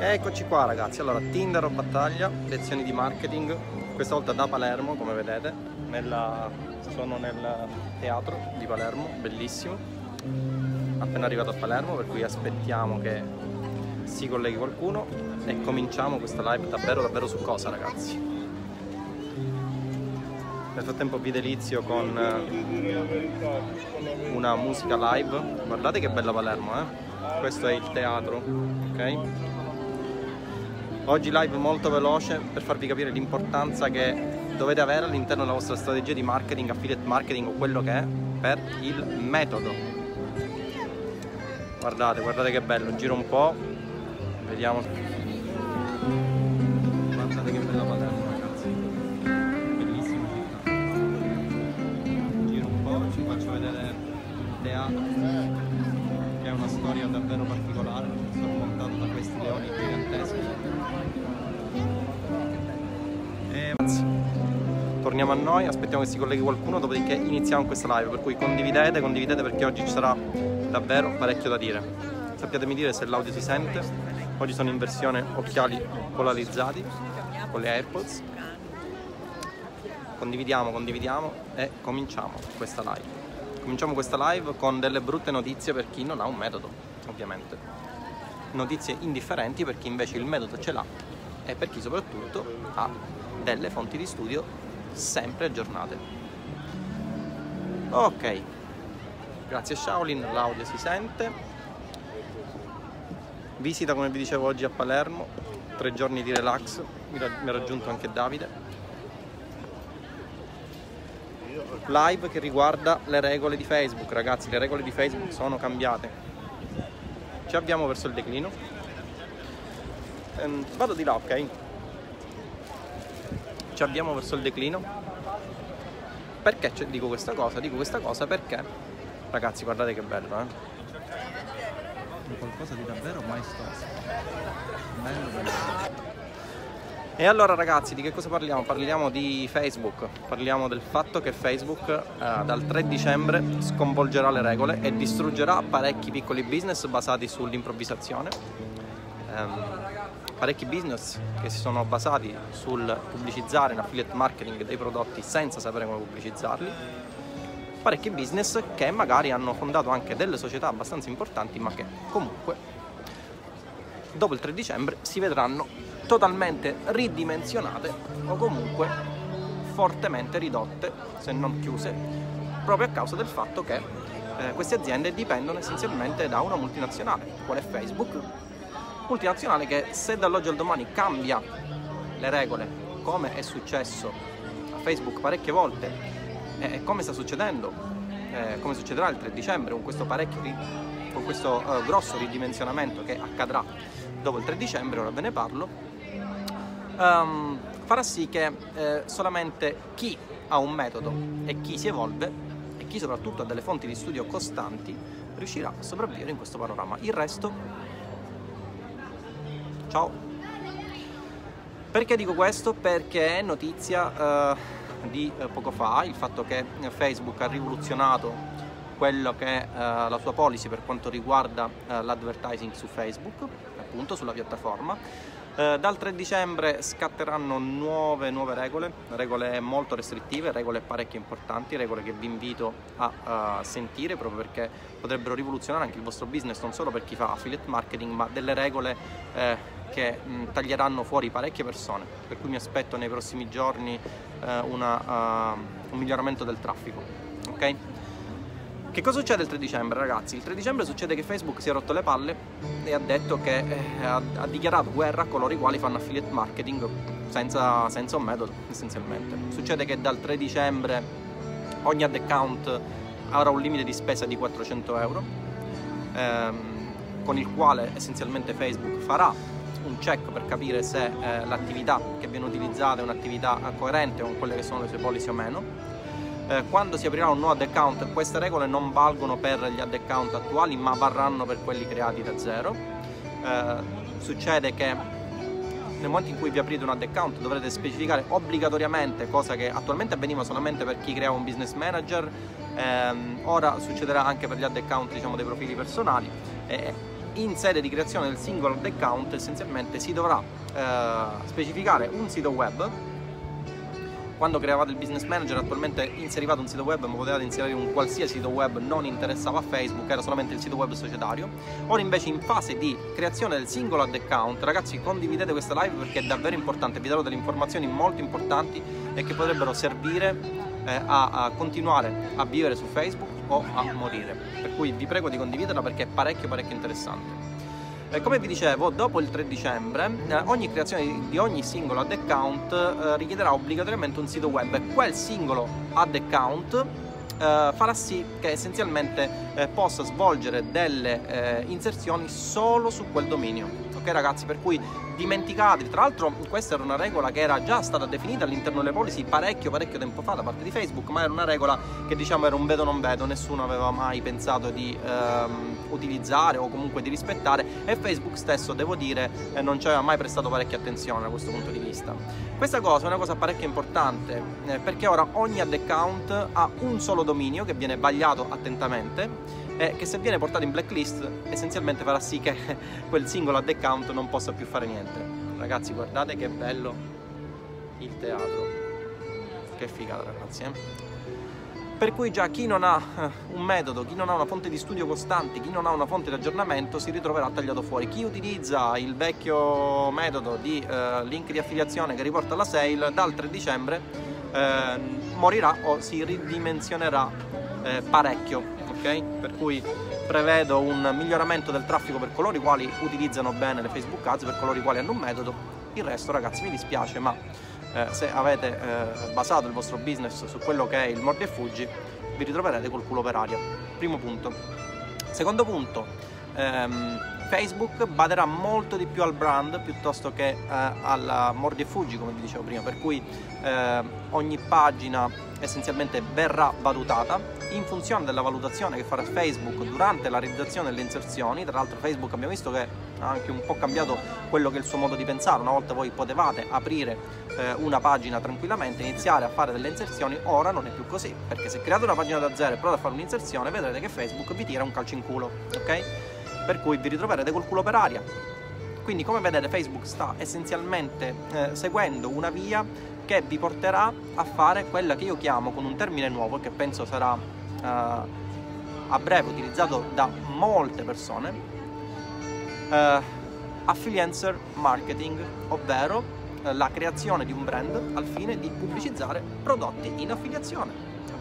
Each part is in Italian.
Eccoci qua ragazzi, allora Tinder o battaglia, lezioni di marketing, questa volta da Palermo come vedete, nella... sono nel teatro di Palermo, bellissimo, appena arrivato a Palermo per cui aspettiamo che si colleghi qualcuno e cominciamo questa live davvero davvero su cosa ragazzi. Nel frattempo vi delizio con eh, una musica live, guardate che bella Palermo eh, questo è il teatro, ok? Oggi live molto veloce per farvi capire l'importanza che dovete avere all'interno della vostra strategia di marketing, affiliate marketing o quello che è per il metodo. Guardate, guardate che bello, giro un po', vediamo. Guardate che bella ci faccio vedere il teatro, che è una storia davvero particolare, sormontato da questi leoni giganteschi. Torniamo a noi, aspettiamo che si colleghi qualcuno, dopodiché iniziamo questa live, per cui condividete, condividete perché oggi ci sarà davvero parecchio da dire. Sappiatemi dire se l'audio si sente, oggi sono in versione occhiali polarizzati con le AirPods. Condividiamo, condividiamo e cominciamo questa live. Cominciamo questa live con delle brutte notizie per chi non ha un metodo, ovviamente. Notizie indifferenti per chi invece il metodo ce l'ha e per chi soprattutto ha delle fonti di studio sempre aggiornate. Ok, grazie Shaolin, l'audio si sente. Visita come vi dicevo oggi a Palermo, tre giorni di relax, mi ha raggiunto anche Davide. Live che riguarda le regole di Facebook, ragazzi, le regole di Facebook sono cambiate. Ci avviamo verso il declino. Ehm, vado di là, ok? Ci avviamo verso il declino. Perché dico questa cosa? Dico questa cosa perché, ragazzi, guardate che bello, eh? Qualcosa di davvero maestoso. Bello, bello. E allora ragazzi, di che cosa parliamo? Parliamo di Facebook, parliamo del fatto che Facebook eh, dal 3 dicembre sconvolgerà le regole e distruggerà parecchi piccoli business basati sull'improvvisazione. Um, parecchi business che si sono basati sul pubblicizzare in affiliate marketing dei prodotti senza sapere come pubblicizzarli, parecchi business che magari hanno fondato anche delle società abbastanza importanti ma che comunque dopo il 3 dicembre si vedranno totalmente ridimensionate o comunque fortemente ridotte, se non chiuse, proprio a causa del fatto che eh, queste aziende dipendono essenzialmente da una multinazionale, quale è Facebook, multinazionale che se dall'oggi al domani cambia le regole, come è successo a Facebook parecchie volte e come sta succedendo, eh, come succederà il 3 dicembre con questo, con questo uh, grosso ridimensionamento che accadrà dopo il 3 dicembre, ora ve ne parlo, um, farà sì che eh, solamente chi ha un metodo e chi si evolve e chi soprattutto ha delle fonti di studio costanti riuscirà a sopravvivere in questo panorama. Il resto Ciao! Perché dico questo? Perché è notizia eh, di eh, poco fa il fatto che Facebook ha rivoluzionato quello che è eh, la sua policy per quanto riguarda eh, l'advertising su Facebook, appunto sulla piattaforma eh, dal 3 dicembre scatteranno nuove, nuove regole, regole molto restrittive, regole parecchio importanti, regole che vi invito a, a sentire proprio perché potrebbero rivoluzionare anche il vostro business non solo per chi fa affiliate marketing ma delle regole eh, che mh, taglieranno fuori parecchie persone per cui mi aspetto nei prossimi giorni eh, una, uh, un miglioramento del traffico ok? Che cosa succede il 3 dicembre ragazzi? Il 3 dicembre succede che Facebook si è rotto le palle e ha detto che eh, ha, ha, dichiarato guerra a coloro i quali fanno affiliate marketing senza, senza, un metodo essenzialmente. Succede che dal 3 dicembre ogni ad account avrà un limite di spesa di 400 euro ehm, con il quale essenzialmente Facebook farà un check per capire se eh, l'attività che viene utilizzata è un'attività coerente con quelle che sono le sue policy o meno eh, quando si aprirà un nuovo ad account queste regole non valgono per gli ad account attuali ma varranno per quelli creati da zero. Eh, succede che nel momento in cui vi aprite un ad account dovrete specificare obbligatoriamente cosa che attualmente avveniva solamente per chi crea un business manager. Ehm, ora succederà anche per gli ad account diciamo dei profili personali. E in sede di creazione del singolo account essenzialmente si dovrà eh, specificare un sito web quando creavate il business manager attualmente inserivate un sito web ma potevate inserire un qualsiasi sito web non interessava a Facebook era solamente il sito web societario. Ora invece in fase di creazione del singolo ad account ragazzi condividete questa live perché è davvero importante. Vi darò delle informazioni molto importanti e che potrebbero servire eh, a, a continuare a vivere su Facebook o a morire. Per cui vi prego di condividerla perché è parecchio parecchio interessante eh, come vi dicevo, dopo il 3 dicembre, eh, ogni creazione di ogni singolo ad account eh, richiederà obbligatoriamente un sito web quel singolo ad account eh, farà sì che essenzialmente eh, possa svolgere delle eh, inserzioni solo su quel dominio. Ok ragazzi, per cui dimenticatevi. Tra l'altro questa era una regola che era già stata definita all'interno delle policy parecchio parecchio tempo fa da parte di Facebook, ma era una regola che diciamo era un vedo non vedo, nessuno aveva mai pensato di ehm, utilizzare o comunque di rispettare e Facebook stesso, devo dire, eh, non ci aveva mai prestato parecchia attenzione da questo punto di vista. Questa cosa è una cosa parecchio importante eh, perché ora ogni ad account ha un solo dominio che viene vagliato attentamente e che se viene portato in blacklist essenzialmente farà sì che quel singolo ad account non possa più fare niente. Ragazzi guardate che bello il teatro, che figata ragazzi eh? Per cui già chi non ha eh, un metodo, chi non ha una fonte di studio costante, chi non ha una fonte di aggiornamento si ritroverà tagliato fuori. Chi utilizza il vecchio metodo di eh, link di affiliazione che riporta alla sale dal 3 dicembre eh, morirà o si ridimensionerà eh, parecchio ok? Per cui prevedo un miglioramento del traffico per coloro i quali utilizzano bene le Facebook Ads, per coloro i quali hanno un metodo. Il resto ragazzi mi dispiace ma eh, se avete eh, basato il vostro business su quello che è il mordi e fuggi vi ritroverete col culo per aria. Primo punto. Secondo punto, ehm, Facebook baderà molto di più al brand piuttosto che eh, al mordi e fuggi come vi dicevo prima, per cui eh, ogni pagina essenzialmente verrà valutata in funzione della valutazione che farà Facebook durante la realizzazione delle inserzioni, tra l'altro Facebook abbiamo visto che ha anche un po' cambiato quello che è il suo modo di pensare, una volta voi potevate aprire eh, una pagina tranquillamente, iniziare a fare delle inserzioni, ora non è più così, perché se create una pagina da zero e provate a fare un'inserzione vedrete che Facebook vi tira un calcio in culo, ok? Per cui vi ritroverete col culo per aria. Quindi come vedete Facebook sta essenzialmente eh, seguendo una via che vi porterà a fare quella che io chiamo con un termine nuovo che penso sarà uh, a breve utilizzato da molte persone uh, affluencer marketing ovvero uh, la creazione di un brand al fine di pubblicizzare prodotti in affiliazione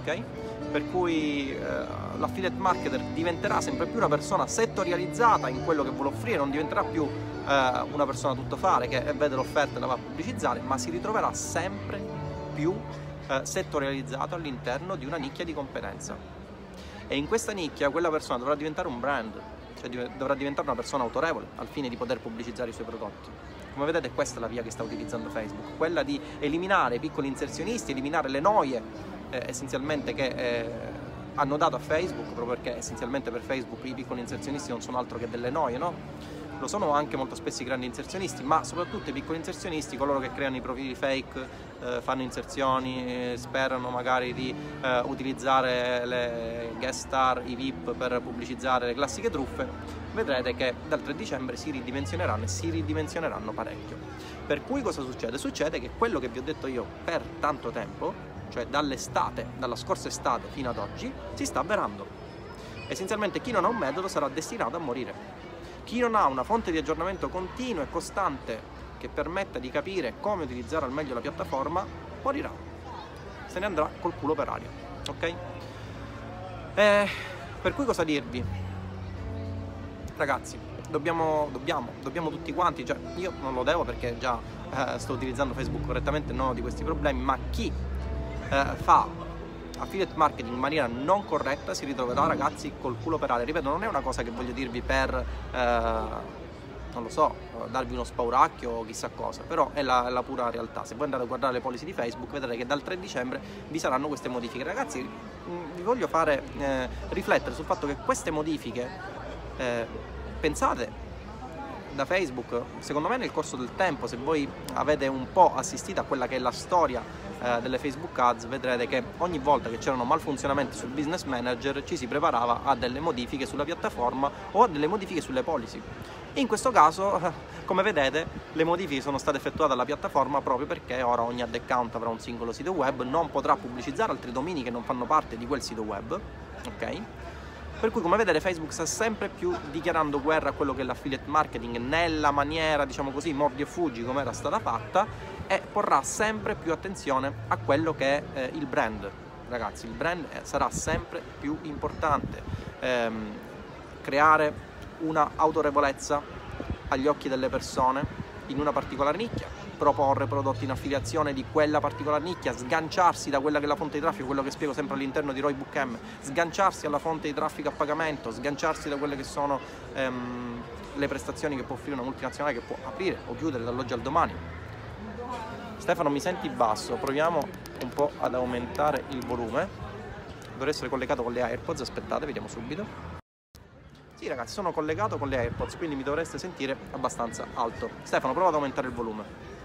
ok? Per cui uh, l'affiliate marketer diventerà sempre più una persona settorializzata in quello che vuole offrire non diventerà più eh, una persona tuttofare che vede l'offerta e la va a pubblicizzare, ma si ritroverà sempre più eh, settorializzato all'interno di una nicchia di competenza. E in questa nicchia quella persona dovrà diventare un brand, cioè dovrà diventare una persona autorevole al fine di poter pubblicizzare i suoi prodotti. Come vedete questa è la via che sta utilizzando Facebook, quella di eliminare i piccoli inserzionisti, eliminare le noie eh, essenzialmente che eh, hanno dato a Facebook, proprio perché essenzialmente per Facebook i piccoli inserzionisti non sono altro che delle noie, no? lo sono anche molto spesso i grandi inserzionisti, ma soprattutto i piccoli inserzionisti, coloro che creano i profili fake, eh, fanno inserzioni, sperano magari di eh, utilizzare le guest star, i VIP per pubblicizzare le classiche truffe, vedrete che dal 3 dicembre si ridimensioneranno e si ridimensioneranno parecchio. Per cui cosa succede? Succede che quello che vi ho detto io per tanto tempo, cioè dall'estate, dalla scorsa estate fino ad oggi, si sta avverando. Essenzialmente chi non ha un metodo sarà destinato a morire chi non ha una fonte di aggiornamento continuo e costante che permetta di capire come utilizzare al meglio la piattaforma, morirà. Se ne andrà col culo per aria. Ok? Eh, per cui cosa dirvi? Ragazzi, dobbiamo, dobbiamo, dobbiamo tutti quanti, cioè io non lo devo perché già eh, sto utilizzando Facebook correttamente, non ho di questi problemi, ma chi eh, fa affiliate marketing in maniera non corretta si ritroverà ragazzi col culo per aria. Ripeto, non è una cosa che voglio dirvi per, eh, non lo so, darvi uno spauracchio o chissà cosa, però è la, la, pura realtà. Se voi andate a guardare le policy di Facebook vedrete che dal 3 dicembre vi saranno queste modifiche. Ragazzi, vi voglio fare eh, riflettere sul fatto che queste modifiche, eh, pensate da Facebook, secondo me nel corso del tempo, se voi avete un po' assistito a quella che è la storia eh, delle Facebook Ads, vedrete che ogni volta che c'erano malfunzionamenti sul Business Manager ci si preparava a delle modifiche sulla piattaforma o a delle modifiche sulle policy. In questo caso, come vedete, le modifiche sono state effettuate alla piattaforma proprio perché ora ogni ad account avrà un singolo sito web, non potrà pubblicizzare altri domini che non fanno parte di quel sito web, ok? Per cui come vedete Facebook sta sempre più dichiarando guerra a quello che è l'affiliate marketing nella maniera, diciamo così, mordi e fuggi come era stata fatta e porrà sempre più attenzione a quello che è eh, il brand. Ragazzi, il brand eh, sarà sempre più importante. Ehm, creare una autorevolezza agli occhi delle persone in una particolare nicchia, proporre prodotti in affiliazione di quella particolare nicchia, sganciarsi da quella che è la fonte di traffico, quello che spiego sempre all'interno di Roybook M, sganciarsi alla fonte di traffico a pagamento, sganciarsi da quelle che sono ehm, le prestazioni che può offrire una multinazionale che può aprire o chiudere dall'oggi al domani. Stefano mi senti basso, proviamo un po' ad aumentare il volume. Dovrei essere collegato con le AirPods, aspettate, vediamo subito. Sì ragazzi, sono collegato con le AirPods, quindi mi dovreste sentire abbastanza alto. Stefano, prova ad aumentare il volume.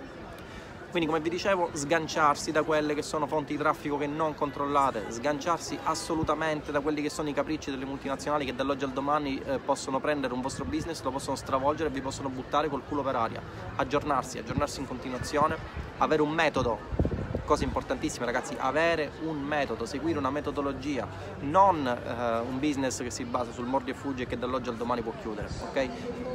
Quindi come vi dicevo, sganciarsi da quelle che sono fonti di traffico che non controllate, sganciarsi assolutamente da quelli che sono i capricci delle multinazionali che dall'oggi al domani eh, possono prendere un vostro business, lo possono stravolgere e vi possono buttare col culo per aria. Aggiornarsi, aggiornarsi in continuazione, avere un metodo cosa importantissima ragazzi, avere un metodo, seguire una metodologia, non eh, un business che si basa sul mordi e fuggi e che dall'oggi al domani può chiudere, ok?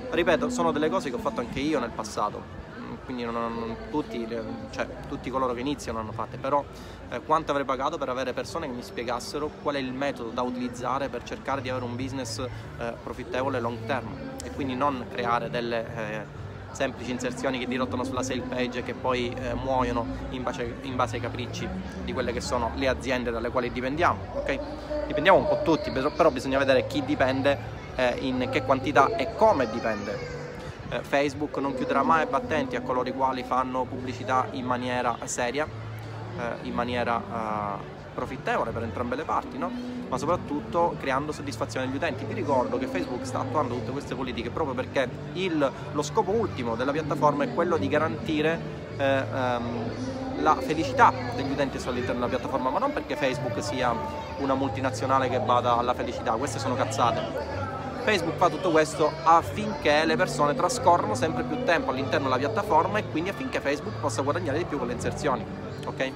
Ripeto, sono delle cose che ho fatto anche io nel passato, quindi non, non, tutti, cioè, tutti, coloro che iniziano hanno fatte, però eh, quanto avrei pagato per avere persone che mi spiegassero qual è il metodo da utilizzare per cercare di avere un business eh, profittevole long term e quindi non creare delle eh, semplici inserzioni che dirottano sulla sale page e che poi eh, muoiono in base, in base, ai capricci di quelle che sono le aziende dalle quali dipendiamo. Okay? Dipendiamo un po' tutti, però bisogna vedere chi dipende, eh, in che quantità e come dipende. Eh, Facebook non chiuderà mai battenti a coloro i quali fanno pubblicità in maniera seria, eh, in maniera eh, profittevole per entrambe le parti, no? ma soprattutto creando soddisfazione agli utenti. Vi ricordo che Facebook sta attuando tutte queste politiche proprio perché il, lo scopo ultimo della piattaforma è quello di garantire eh, ehm, la felicità degli utenti all'interno della piattaforma, ma non perché Facebook sia una multinazionale che vada alla felicità, queste sono cazzate. Facebook fa tutto questo affinché le persone trascorrano sempre più tempo all'interno della piattaforma e quindi affinché Facebook possa guadagnare di più con le inserzioni. Ok?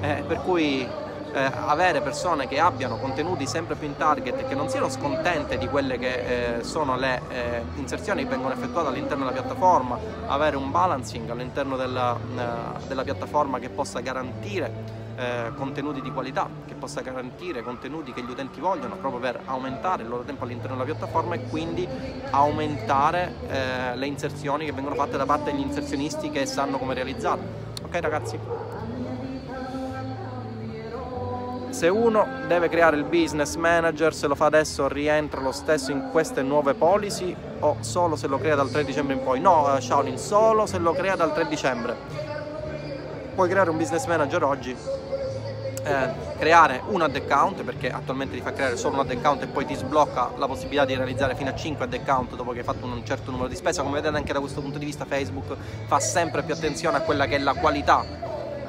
Eh, per cui eh, avere persone che abbiano contenuti sempre più in target e che non siano scontente di quelle che eh, sono le eh, inserzioni che vengono effettuate all'interno della piattaforma, avere un balancing all'interno della, eh, della piattaforma che possa garantire eh, contenuti di qualità, che possa garantire contenuti che gli utenti vogliono proprio per aumentare il loro tempo all'interno della piattaforma e quindi aumentare eh, le inserzioni che vengono fatte da parte degli inserzionisti che sanno come realizzarle. Ok ragazzi? Se uno deve creare il business manager, se lo fa adesso rientra lo stesso in queste nuove policy o solo se lo crea dal 3 dicembre in poi? No, uh, Shaolin, solo se lo crea dal 3 dicembre. Puoi creare un business manager oggi, eh, creare un ad account perché attualmente ti fa creare solo un ad account e poi ti sblocca la possibilità di realizzare fino a 5 ad account dopo che hai fatto un certo numero di spese come vedete anche da questo punto di vista Facebook fa sempre più attenzione a quella che è la qualità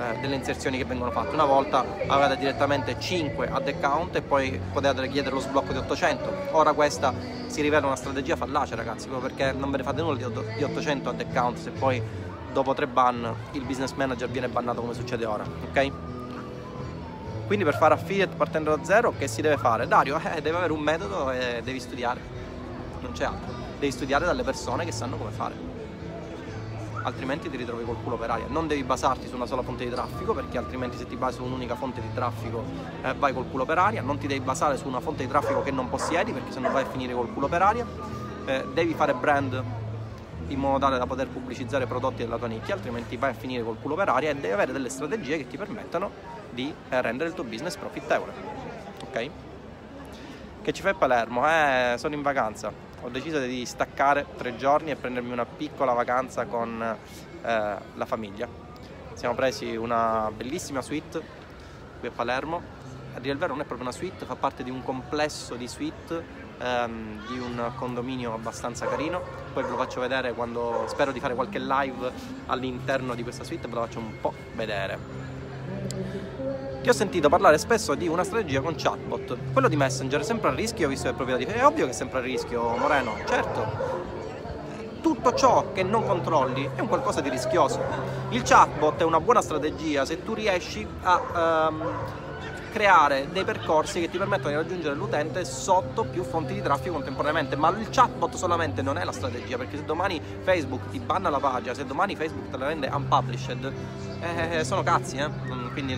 eh, delle inserzioni che vengono fatte. Una volta avevate direttamente 5 ad account e poi potevate chiedere lo sblocco di 800. Ora questa si rivela una strategia fallace ragazzi, proprio perché non ve ne fate nulla di 800 ad account se poi dopo tre ban il business manager viene bannato come succede ora, ok? Quindi per fare affiliate partendo da zero che si deve fare? Dario, eh, devi avere un metodo e devi studiare, non c'è altro, devi studiare dalle persone che sanno come fare altrimenti ti ritrovi col culo per aria. Non devi basarti su una sola fonte di traffico, perché altrimenti se ti basi su un'unica fonte di traffico eh, vai col culo per aria. Non ti devi basare su una fonte di traffico che non possiedi, perché se no vai a finire col culo per aria. Eh, devi fare brand in modo tale da poter pubblicizzare prodotti della tua nicchia, altrimenti vai a finire col culo per aria e devi avere delle strategie che ti permettano di eh, rendere il tuo business profittevole. Ok? Che ci fai a Palermo? Eh, sono in vacanza ho deciso di staccare tre giorni e prendermi una piccola vacanza con eh, la famiglia. Siamo presi una bellissima suite qui a Palermo. A dire il vero non è proprio una suite, fa parte di un complesso di suite ehm, di un condominio abbastanza carino, poi ve lo faccio vedere quando spero di fare qualche live all'interno di questa suite, ve lo faccio un po' vedere. Ti ho sentito parlare spesso di una strategia con chatbot. Quello di Messenger è sempre a rischio visto è proprietà di... È ovvio che è sempre a rischio, Moreno, certo. Tutto ciò che non controlli è un qualcosa di rischioso. Il chatbot è una buona strategia se tu riesci a um, creare dei percorsi che ti permettono di raggiungere l'utente sotto più fonti di traffico contemporaneamente, ma il chatbot solamente non è la strategia, perché se domani Facebook ti banna la pagina, se domani Facebook te la rende unpublished, eh, sono cazzi, eh? quindi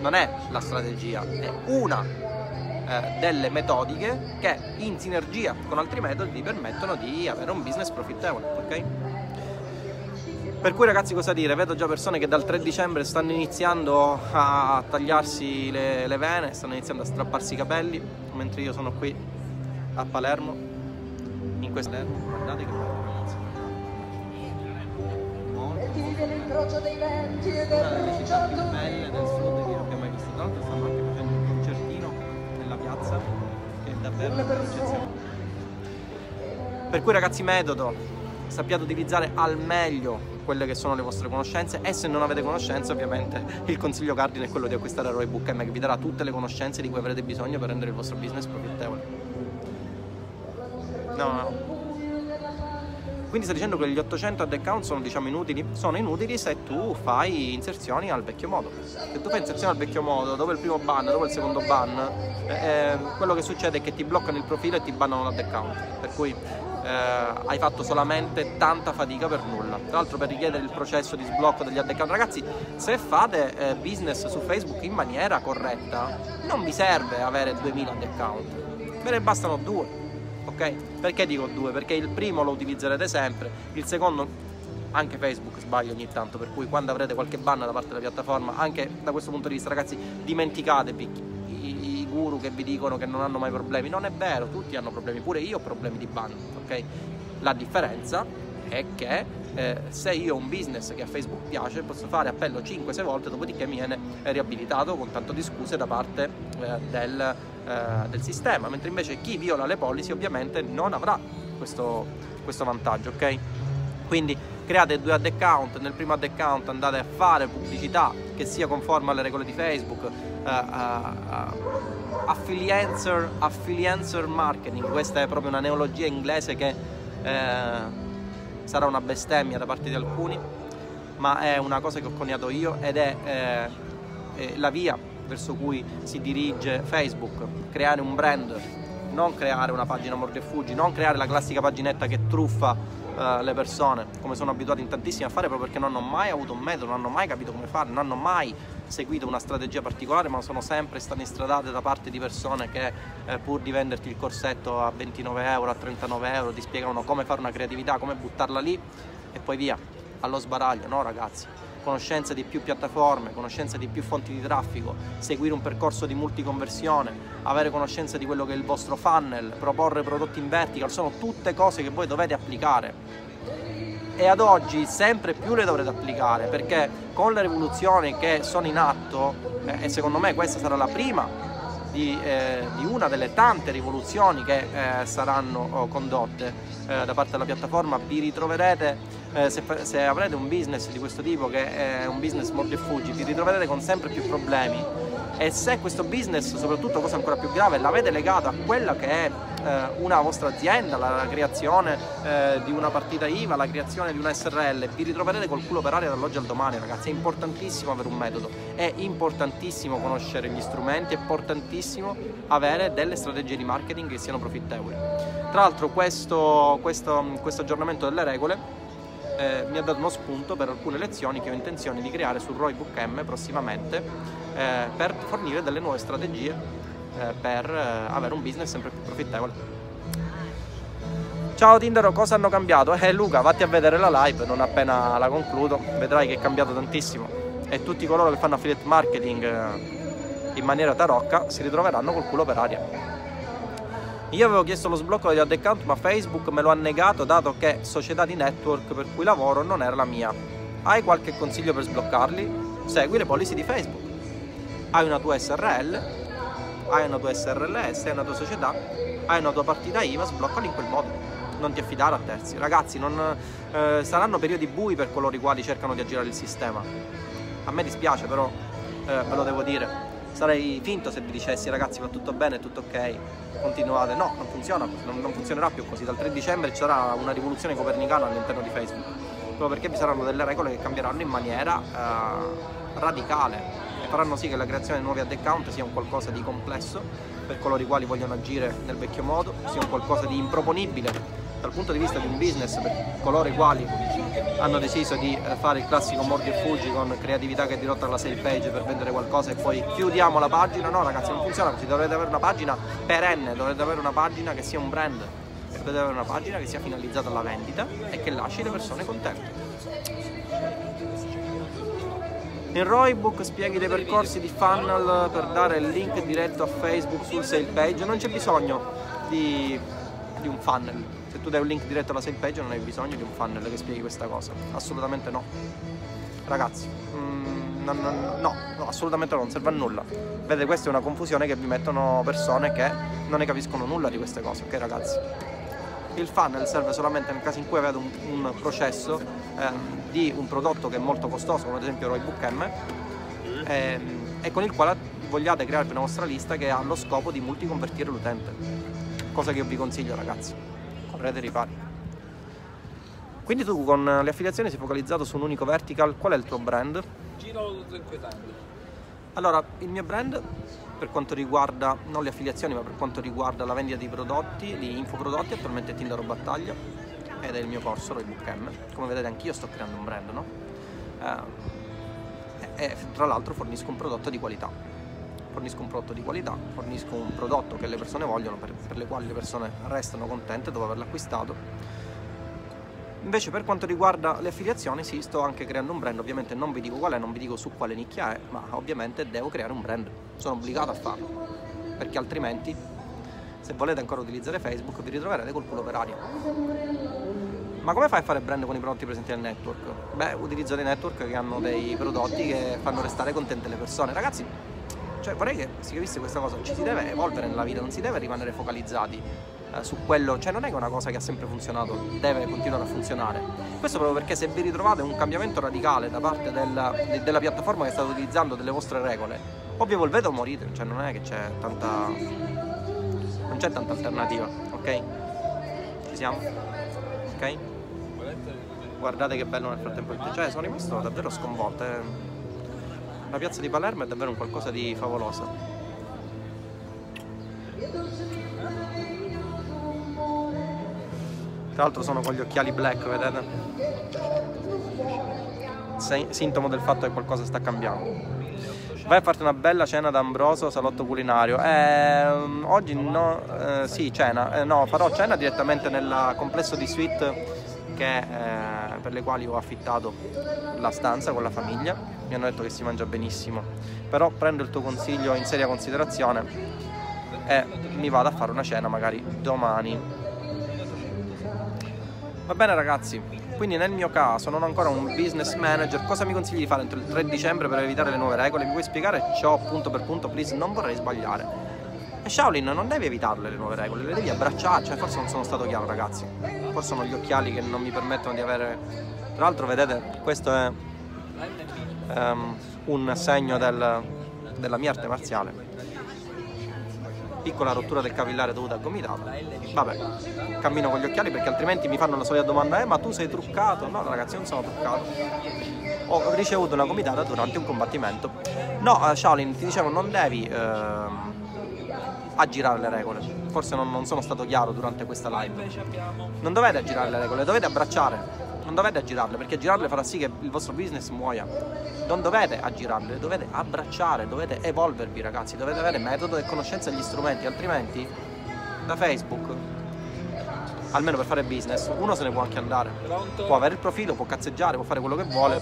non è la strategia, è una eh, delle metodiche che in sinergia con altri metodi ti permettono di avere un business profittevole, ok? Per cui ragazzi cosa dire? Vedo già persone che dal 3 dicembre stanno iniziando a tagliarsi le, le vene, stanno iniziando a strapparsi i capelli, mentre io sono qui a Palermo, in questo guardate che bello ragazzi. Molto, dei venti e del città più belle del sud che abbia mai visto, tra l'altro stanno anche facendo un concertino nella piazza, che è davvero un'eccezione. Per cui ragazzi metodo, sappiate utilizzare al meglio quelle che sono le vostre conoscenze e se non avete conoscenze ovviamente il consiglio cardine è quello di acquistare Roy Book M che vi darà tutte le conoscenze di cui avrete bisogno per rendere il vostro business profittevole. No, no. Quindi sta dicendo che gli 800 ad account sono diciamo inutili? Sono inutili se tu fai inserzioni al vecchio modo. Se tu fai inserzioni al vecchio modo, dove il primo ban, dove il secondo ban, eh, eh, quello che succede è che ti bloccano il profilo e ti bannano l'ad account. Per cui eh, hai fatto solamente tanta fatica per nulla. Tra l'altro per richiedere il processo di sblocco degli account, ragazzi, se fate eh, business su Facebook in maniera corretta, non vi serve avere 2000 ad account, ve ne bastano due. Ok? Perché dico due? Perché il primo lo utilizzerete sempre, il secondo anche Facebook sbaglia ogni tanto, per cui quando avrete qualche ban da parte della piattaforma, anche da questo punto di vista, ragazzi, dimenticatevi guru che vi dicono che non hanno mai problemi. Non è vero, tutti hanno problemi, pure io ho problemi di ban, ok? La differenza è che eh, se io ho un business che a Facebook piace posso fare appello 5-6 volte, dopodiché mi viene riabilitato con tanto di scuse da parte eh, del, eh, del, sistema, mentre invece chi viola le policy ovviamente non avrà questo, questo vantaggio, ok? Quindi create due ad account, nel primo ad account andate a fare pubblicità che sia conforme alle regole di Facebook, uh, uh, affiliancer, affiliancer marketing, questa è proprio una neologia inglese che eh, sarà una bestemmia da parte di alcuni, ma è una cosa che ho coniato io ed è eh, la via verso cui si dirige Facebook, creare un brand, non creare una pagina mordi e fuggi, non creare la classica paginetta che truffa eh, le persone, come sono abituati in tantissimi a fare proprio perché non hanno mai avuto un metodo, non hanno mai capito come fare, non hanno mai seguito una strategia particolare, ma sono sempre state instradate da parte di persone che eh, pur di venderti il corsetto a 29 euro, a 39 euro, ti spiegano come fare una creatività, come buttarla lì e poi via, allo sbaraglio, no ragazzi? Conoscenza di più piattaforme, conoscenza di più fonti di traffico, seguire un percorso di multiconversione, avere conoscenza di quello che è il vostro funnel, proporre prodotti in vertical, sono tutte cose che voi dovete applicare. E ad oggi sempre più le dovrete applicare perché con le rivoluzioni che sono in atto eh, e secondo me questa sarà la prima di, eh, di una delle tante rivoluzioni che eh, saranno oh, condotte eh, da parte della piattaforma. Vi ritroverete eh, se, se, avrete un business di questo tipo che è un business mordi e fuggi vi ritroverete con sempre più problemi e se questo business, soprattutto cosa ancora più grave, l'avete legato a quella che è eh, una vostra azienda, la, creazione eh, di una partita IVA, la creazione di una SRL, vi ritroverete col culo per aria dall'oggi al domani ragazzi, è importantissimo avere un metodo, è importantissimo conoscere gli strumenti, è importantissimo avere delle strategie di marketing che siano profittevoli. Tra l'altro questo, questo, questo aggiornamento delle regole eh, mi ha dato uno spunto per alcune lezioni che ho intenzione di creare sul Roy Book M prossimamente eh, per fornire delle nuove strategie eh, per eh, avere un business sempre più profittevole. Ciao Tindero, cosa hanno cambiato? Eh Luca, vatti a vedere la live non appena la concludo, vedrai che è cambiato tantissimo e tutti coloro che fanno affiliate marketing eh, in maniera tarocca si ritroveranno col culo per aria. Io avevo chiesto lo sblocco degli ad account ma Facebook me lo ha negato dato che società di network per cui lavoro non era la mia. Hai qualche consiglio per sbloccarli? Segui le policy di Facebook. Hai una tua SRL, hai una tua SRLS, hai una tua società, hai una tua partita IVA, sbloccala in quel modo. Non ti affidare a terzi. Ragazzi, non, eh, saranno periodi bui per coloro i quali cercano di aggirare il sistema. A me dispiace, però eh, ve lo devo dire. Sarei finto se vi dicessi ragazzi va tutto bene, tutto ok, continuate. No, non funziona, non, non funzionerà più così. Dal 3 dicembre ci sarà una rivoluzione copernicana all'interno di Facebook. Proprio perché vi saranno delle regole che cambieranno in maniera eh, radicale e faranno sì che la creazione di nuovi ad account sia un qualcosa di complesso per coloro i quali vogliono agire nel vecchio modo, sia un qualcosa di improponibile dal punto di vista di un business per coloro i quali hanno deciso di eh, fare il classico mordi e fuggi con creatività che dirotta la sale page per vendere qualcosa e poi chiudiamo la pagina, no ragazzi non funziona così, dovrete avere una pagina perenne, dovrete avere una pagina che sia un brand, dovete avere una pagina che sia finalizzata alla vendita e che lasci le persone contente. In Roybook spieghi dei percorsi di funnel per dare il link diretto a Facebook sul sale page, non c'è bisogno di, di un funnel, se tu dai un link diretto alla sale page non hai bisogno di un funnel che spieghi questa cosa, assolutamente no. Ragazzi, mm, no, no, no, no, assolutamente no, non serve a nulla. Vedete, questa è una confusione che vi mettono persone che non ne capiscono nulla di queste cose, ok ragazzi? Il funnel serve solamente nel caso in cui avete un, un processo ehm, di un prodotto che è molto costoso, come ad esempio Roybook M, ehm, e con il quale vogliate crearvi una vostra lista che ha lo scopo di multiconvertire l'utente. Cosa che io vi consiglio ragazzi, correte ripari. Quindi tu con le affiliazioni sei focalizzato su un unico vertical, qual è il tuo brand? Giro inquietante. Allora, il mio brand per quanto riguarda non le affiliazioni, ma per quanto riguarda la vendita di prodotti, di infoprodotti, attualmente è Tinder Battaglia ed è il mio corso Roybook M. Come vedete anch'io sto creando un brand, no? Eh, e tra l'altro fornisco un prodotto di qualità. Fornisco un prodotto di qualità, fornisco un prodotto che le persone vogliono, per, per le quali le persone restano contente dopo averlo acquistato. Invece per quanto riguarda le affiliazioni, sì, sto anche creando un brand, ovviamente non vi dico qual è, non vi dico su quale nicchia è, ma ovviamente devo creare un brand, sono obbligato a farlo, perché altrimenti se volete ancora utilizzare Facebook vi ritroverete col culo per aria. Ma come fai a fare brand con i prodotti presenti nel network? Beh, utilizzo dei network che hanno dei prodotti che fanno restare contente le persone. Ragazzi, cioè vorrei che si capisse questa cosa, ci si deve evolvere nella vita, non si deve rimanere focalizzati eh, su quello, cioè non è che una cosa che ha sempre funzionato, deve continuare a funzionare. Questo proprio perché se vi ritrovate un cambiamento radicale da parte della, de, della piattaforma che state utilizzando, delle vostre regole, o vi evolvete o morite, cioè non è che c'è tanta non c'è tanta alternativa, ok? Ci siamo? Ok? Guardate che bello nel frattempo, cioè sono rimasto davvero sconvolto. Eh. La piazza di Palermo è davvero un qualcosa di favoloso. Tra l'altro sono con gli occhiali black, vedete? Sintomo del fatto che qualcosa sta cambiando. Vai a farti una bella cena d'Ambroso, salotto culinario. Eh, oggi no, eh, sì, cena. Eh, no, farò cena direttamente nel complesso di suite che, eh, per le quali ho affittato la stanza con la famiglia. Mi hanno detto che si mangia benissimo. Però prendo il tuo consiglio in seria considerazione e mi vado a fare una cena magari domani. Va bene ragazzi, quindi nel mio caso non ho ancora un business manager, cosa mi consigli di fare entro il 3 dicembre per evitare le nuove regole? Mi puoi spiegare ciò punto per punto, please? Non vorrei sbagliare. E Shaolin non devi evitarle le nuove regole, le devi abbracciare, cioè forse non sono stato chiaro ragazzi, forse sono gli occhiali che non mi permettono di avere... Tra l'altro vedete, questo è um, un segno del, della mia arte marziale piccola rottura del capillare dovuta a gomitata. Vabbè, cammino con gli occhiali perché altrimenti mi fanno la solita domanda, eh ma tu sei truccato? No ragazzi, non sono truccato. Ho ricevuto una gomitata durante un combattimento. No, uh, Shaolin, ti dicevo, non devi uh, aggirare le regole. Forse non, non sono stato chiaro durante questa live. Non dovete aggirare le regole, dovete abbracciare non dovete aggirarle perché girarle farà sì che il vostro business muoia. Non dovete aggirarle, dovete abbracciare, dovete evolvervi ragazzi, dovete avere metodo e conoscenza degli strumenti, altrimenti da Facebook, almeno per fare business, uno se ne può anche andare. Può avere il profilo, può cazzeggiare, può fare quello che vuole.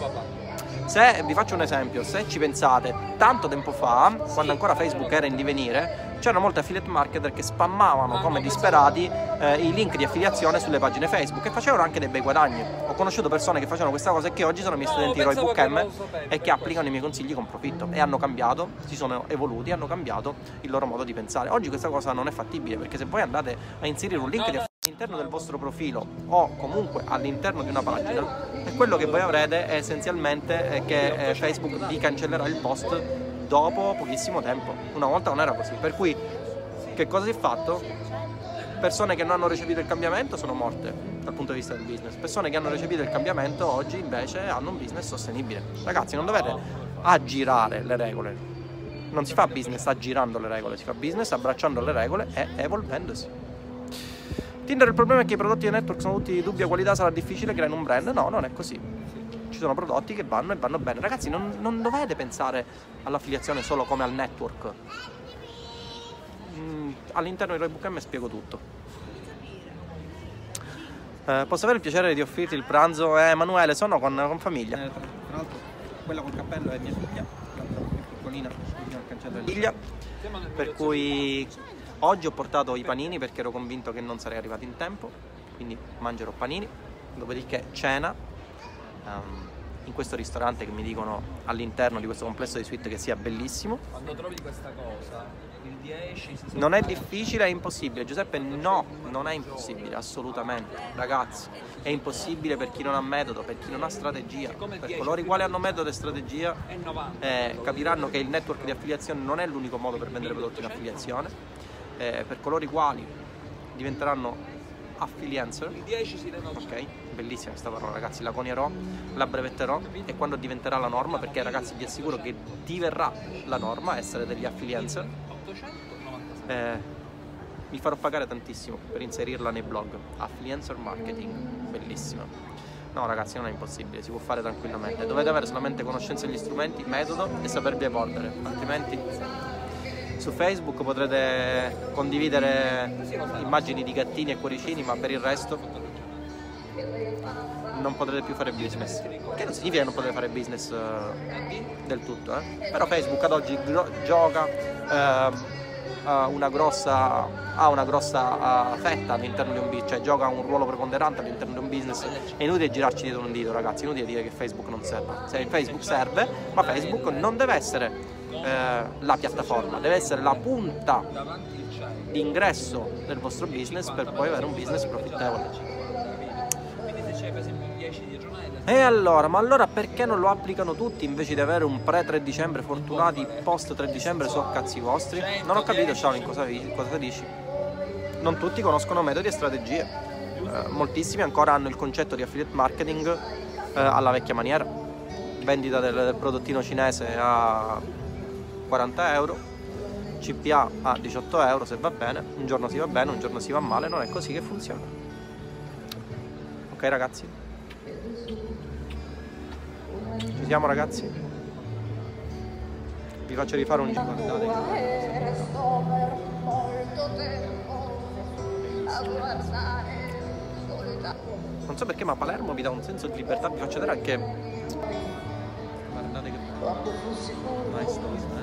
Se vi faccio un esempio, se ci pensate, tanto tempo fa, quando ancora Facebook era in divenire, c'erano molti affiliate marketer che spammavano come disperati eh, i link di affiliazione sulle pagine Facebook e facevano anche dei bei guadagni. Ho conosciuto persone che facevano questa cosa e che oggi sono i miei studenti di Roy Book M e che applicano i miei consigli con profitto e hanno cambiato, si sono evoluti, hanno cambiato il loro modo di pensare. Oggi questa cosa non è fattibile perché se voi andate a inserire un link di affiliazione all'interno del vostro profilo o comunque all'interno di una pagina quello che voi avrete è essenzialmente che eh, Facebook vi cancellerà il post dopo pochissimo tempo. Una volta non era così. Per cui che cosa si è fatto? Persone che non hanno recepito il cambiamento sono morte dal punto di vista del business. Persone che hanno recepito il cambiamento oggi invece hanno un business sostenibile. Ragazzi, non dovete aggirare le regole. Non si fa business aggirando le regole, si fa business abbracciando le regole e evolvendosi. Tinder il problema è che i prodotti di network sono tutti di dubbia qualità, sarà difficile creare un brand. No, non è così. Sono prodotti che vanno e vanno bene. Ragazzi, non, non dovete pensare all'affiliazione solo come al network. Mm, all'interno di Roybook M spiego tutto. Eh, posso avere il piacere di offrirti il pranzo? Eh, Emanuele, sono con, con famiglia. Eh, tra, tra l'altro, quella col cappello è mia figlia, l'altra piccolina, al cancello figlia. Per cui Oggi ho portato i panini perché ero convinto che non sarei arrivato in tempo, quindi mangerò panini, dopodiché cena um, in questo ristorante che mi dicono all'interno di questo complesso di suite che sia bellissimo. Quando trovi questa cosa, il 10 si Non è difficile, è impossibile. Giuseppe, no, non è impossibile, assolutamente. Ragazzi, è impossibile per chi non ha metodo, per chi non ha strategia. Per coloro i quali hanno metodo e strategia eh, capiranno che il network di affiliazione non è l'unico modo per vendere prodotti in affiliazione eh, per coloro i quali diventeranno affiliancer. Il 10 si denota. Ok, bellissima questa parola ragazzi, la conierò, la brevetterò e quando diventerà la norma, perché ragazzi vi assicuro che diverrà la norma essere degli affiliancer. 896. Eh, mi farò pagare tantissimo per inserirla nei blog. Affiliancer marketing, bellissima. No ragazzi non è impossibile, si può fare tranquillamente. Dovete avere solamente conoscenza degli strumenti, metodo e sapervi evolvere, altrimenti su Facebook potrete condividere immagini di gattini e cuoricini, ma per il resto non potrete più fare business. Che non significa che non potete fare business uh, del tutto, eh? Però Facebook ad oggi gioca uh, una grossa, ha una grossa uh, fetta all'interno di un business, cioè gioca un ruolo preponderante all'interno di un business. È inutile girarci dietro un dito, ragazzi, è inutile dire che Facebook non serve. Se Facebook serve, ma Facebook non deve essere eh, la piattaforma, deve essere la punta di ingresso del vostro business per poi avere un business profittevole. E allora, ma allora perché non lo applicano tutti invece di avere un pre 3 dicembre fortunati, post 3 dicembre so cazzi vostri? Non ho capito, Shaolin, cosa, cosa dici? Non tutti conoscono metodi e strategie. Eh, moltissimi ancora hanno il concetto di affiliate marketing eh, alla vecchia maniera. Vendita del, del prodottino cinese a 40 euro, CPA a 18 euro se va bene, un giorno si va bene, un giorno si va male, non è così che funziona. Ok ragazzi? Ci siamo ragazzi? Vi faccio rifare un giro, Non so perché ma Palermo vi dà un senso di libertà, vi faccio vedere anche... Guardate che. Nice, nice, eh?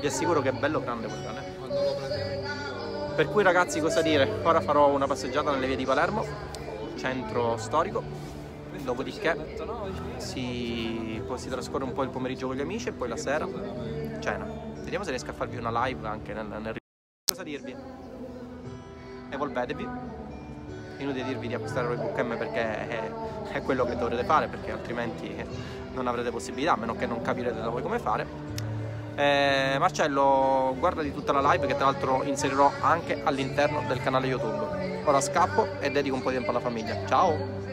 Vi assicuro che è bello grande quel cane. Per cui ragazzi cosa dire? Ora farò una passeggiata nelle vie di Palermo, centro storico, dopodiché si, si trascorre un po' il pomeriggio con gli amici e poi la sera cena. Vediamo se riesco a farvi una live anche nel, nel... Cosa dirvi? Evolvetevi inutile dirvi di acquistare Roybook M perché è, è, quello che dovrete fare perché altrimenti non avrete possibilità a meno che non capirete da voi come fare. Eh, Marcello guardati tutta la live che tra l'altro inserirò anche all'interno del canale YouTube. Ora scappo e dedico un po' di tempo alla famiglia. Ciao